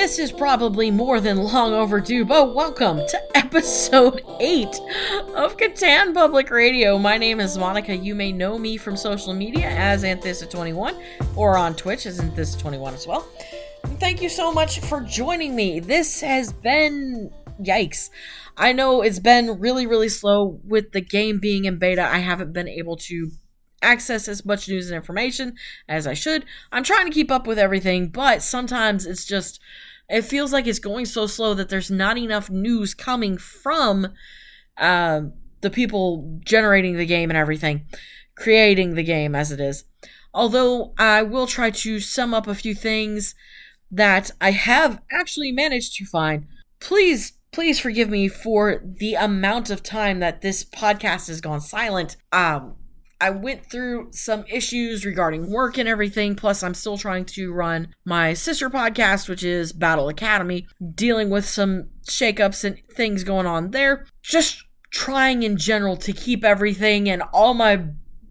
This is probably more than long overdue, but welcome to episode 8 of Catan Public Radio. My name is Monica. You may know me from social media as Anthissa21 or on Twitch as Anthissa21 as well. Thank you so much for joining me. This has been. Yikes. I know it's been really, really slow with the game being in beta. I haven't been able to access as much news and information as I should. I'm trying to keep up with everything, but sometimes it's just it feels like it's going so slow that there's not enough news coming from uh, the people generating the game and everything, creating the game as it is. Although I will try to sum up a few things that I have actually managed to find. Please please forgive me for the amount of time that this podcast has gone silent. Um, I went through some issues regarding work and everything. Plus, I'm still trying to run my sister podcast, which is Battle Academy, dealing with some shakeups and things going on there. Just trying in general to keep everything and all my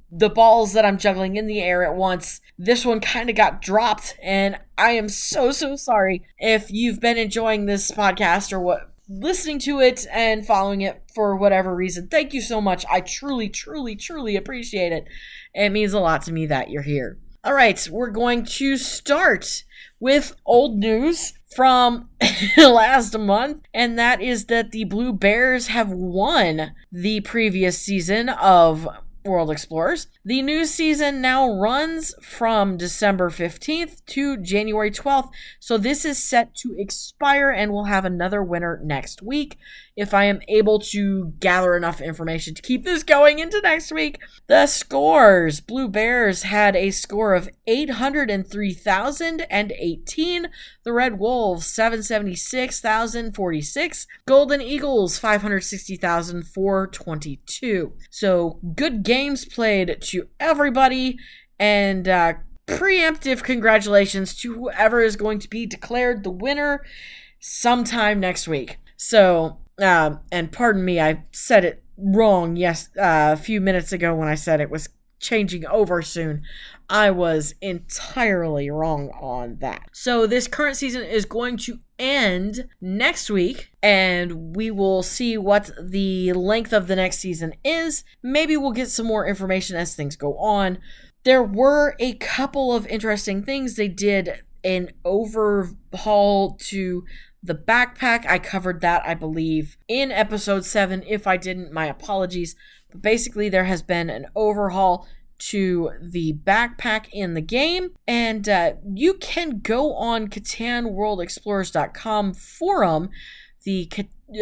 the balls that I'm juggling in the air at once. This one kind of got dropped, and I am so so sorry if you've been enjoying this podcast or what listening to it and following it for whatever reason. Thank you so much. I truly, truly, truly appreciate it. It means a lot to me that you're here. All right, we're going to start with old news from last month, and that is that the Blue Bears have won the previous season of World Explorers. The new season now runs from December 15th to January 12th, so this is set to expire and we'll have another winner next week if I am able to gather enough information to keep this going into next week. The scores Blue Bears had a score of 803,018. The Red Wolves, 776,046. Golden Eagles, 560,422. So good games played to everybody. And uh, preemptive congratulations to whoever is going to be declared the winner sometime next week. So um, and pardon me, I said it wrong. Yes, uh, a few minutes ago when I said it was changing over soon. I was entirely wrong on that. So, this current season is going to end next week, and we will see what the length of the next season is. Maybe we'll get some more information as things go on. There were a couple of interesting things. They did an overhaul to the backpack, I covered that, I believe, in episode 7. If I didn't, my apologies. But basically, there has been an overhaul to the backpack in the game. And uh, you can go on CatanWorldExplorers.com forum, the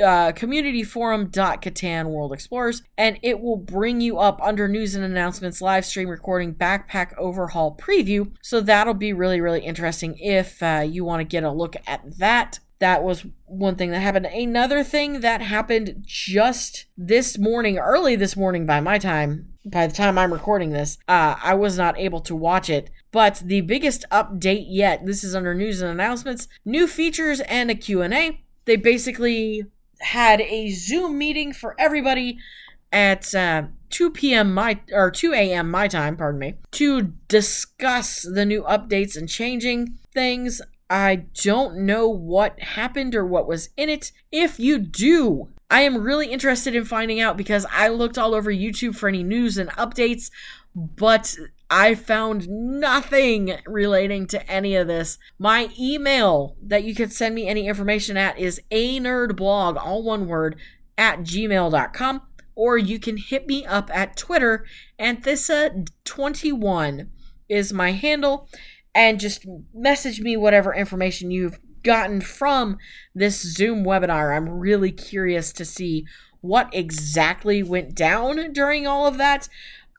uh, community forum.catan world explorers and it will bring you up under news and announcements live stream recording backpack overhaul preview so that'll be really really interesting if uh, you want to get a look at that that was one thing that happened. Another thing that happened just this morning, early this morning by my time, by the time I'm recording this, uh, I was not able to watch it. But the biggest update yet, this is under news and announcements, new features and a Q&A. They basically had a Zoom meeting for everybody at uh, 2 p.m. my or 2 a.m. my time, pardon me, to discuss the new updates and changing things. I don't know what happened or what was in it. If you do, I am really interested in finding out because I looked all over YouTube for any news and updates, but I found nothing relating to any of this. My email that you can send me any information at is a nerdblog, all one word, at gmail.com, or you can hit me up at Twitter. Anthissa21 is my handle and just message me whatever information you've gotten from this Zoom webinar. I'm really curious to see what exactly went down during all of that,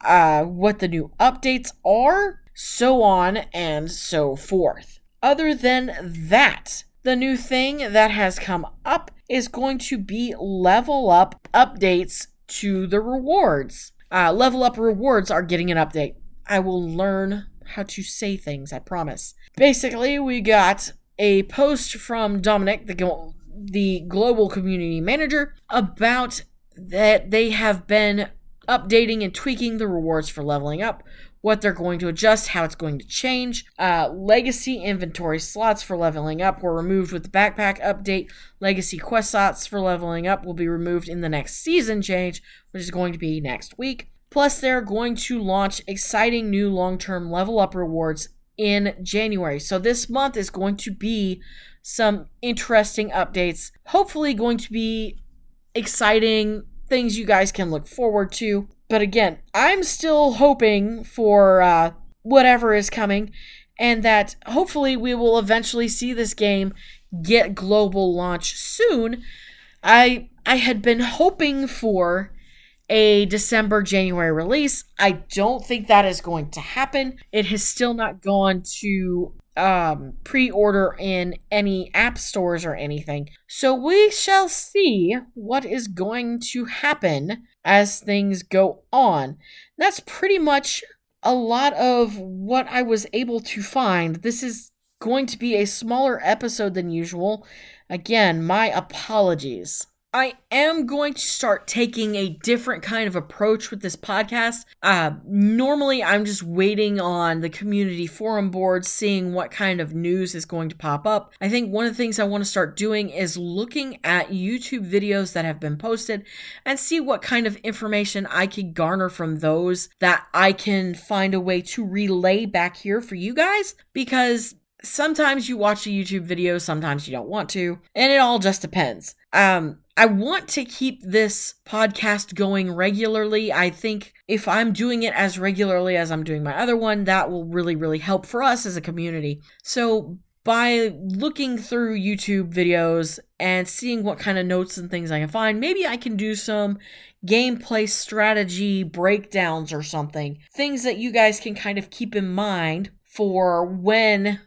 uh, what the new updates are, so on and so forth. Other than that, the new thing that has come up is going to be level up updates to the rewards. Uh, level up rewards are getting an update. I will learn how to say things, I promise. Basically, we got a post from Dominic, the, the global community manager, about that they have been updating and tweaking the rewards for leveling up. what they're going to adjust, how it's going to change. Uh, legacy inventory slots for leveling up were removed with the backpack update. Legacy quest slots for leveling up will be removed in the next season change, which is going to be next week. Plus, they're going to launch exciting new long term level up rewards in January. So, this month is going to be some interesting updates. Hopefully, going to be exciting things you guys can look forward to. But again, I'm still hoping for uh, whatever is coming, and that hopefully we will eventually see this game get global launch soon. I I had been hoping for a December January release. I don't think that is going to happen. It has still not gone to um, pre order in any app stores or anything. So we shall see what is going to happen as things go on. That's pretty much a lot of what I was able to find. This is going to be a smaller episode than usual. Again, my apologies. I am going to start taking a different kind of approach with this podcast. Uh, normally, I'm just waiting on the community forum boards, seeing what kind of news is going to pop up. I think one of the things I want to start doing is looking at YouTube videos that have been posted and see what kind of information I could garner from those that I can find a way to relay back here for you guys because sometimes you watch a YouTube video, sometimes you don't want to, and it all just depends. Um, I want to keep this podcast going regularly. I think if I'm doing it as regularly as I'm doing my other one, that will really, really help for us as a community. So, by looking through YouTube videos and seeing what kind of notes and things I can find, maybe I can do some gameplay strategy breakdowns or something. Things that you guys can kind of keep in mind for when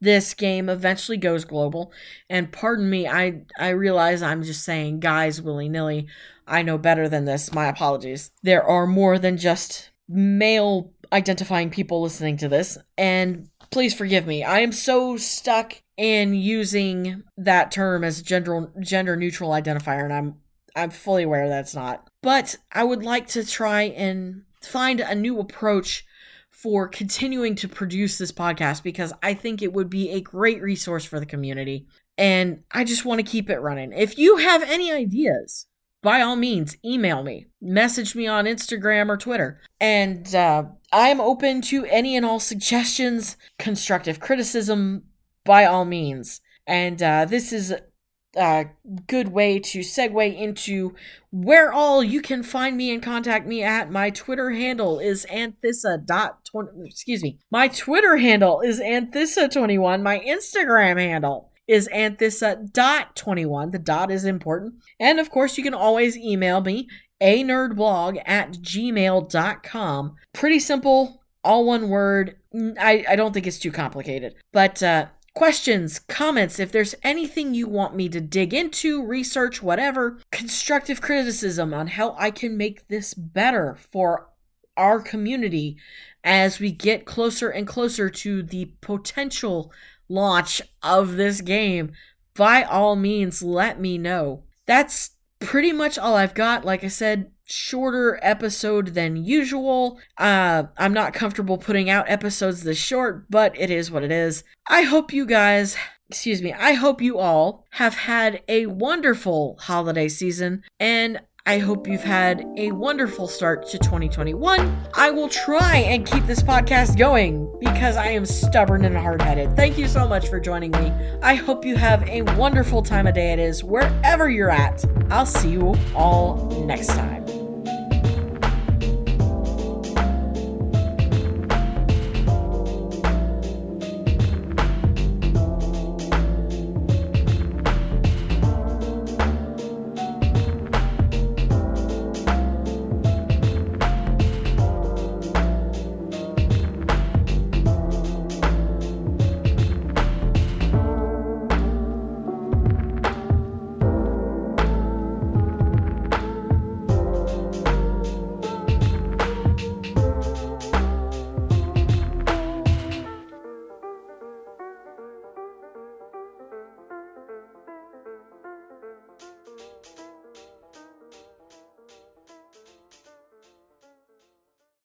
this game eventually goes global. And pardon me, I I realize I'm just saying guys willy nilly. I know better than this. My apologies. There are more than just male identifying people listening to this, and please forgive me. I am so stuck in using that term as gender gender neutral identifier, and I'm I'm fully aware that's not. But I would like to try and find a new approach for continuing to produce this podcast because I think it would be a great resource for the community. And I just want to keep it running. If you have any ideas, by all means, email me, message me on Instagram or Twitter. And uh, I'm open to any and all suggestions, constructive criticism, by all means. And uh, this is a good way to segue into where all you can find me and contact me at. My Twitter handle is anthissa dot excuse me. My Twitter handle is anthissa21. My Instagram handle is anthissa dot 21. The dot is important. And of course, you can always email me a nerdblog at gmail.com. Pretty simple, all one word. I, I don't think it's too complicated. But uh, questions, comments, if there's anything you want me to dig into, research, whatever, constructive criticism on how I can make this better for our community as we get closer and closer to the potential launch of this game, by all means, let me know. That's pretty much all I've got. Like I said, shorter episode than usual. Uh, I'm not comfortable putting out episodes this short, but it is what it is. I hope you guys, excuse me, I hope you all have had a wonderful holiday season and I hope you've had a wonderful start to 2021. I will try and keep this podcast going because I am stubborn and hard headed. Thank you so much for joining me. I hope you have a wonderful time of day it is wherever you're at. I'll see you all next time.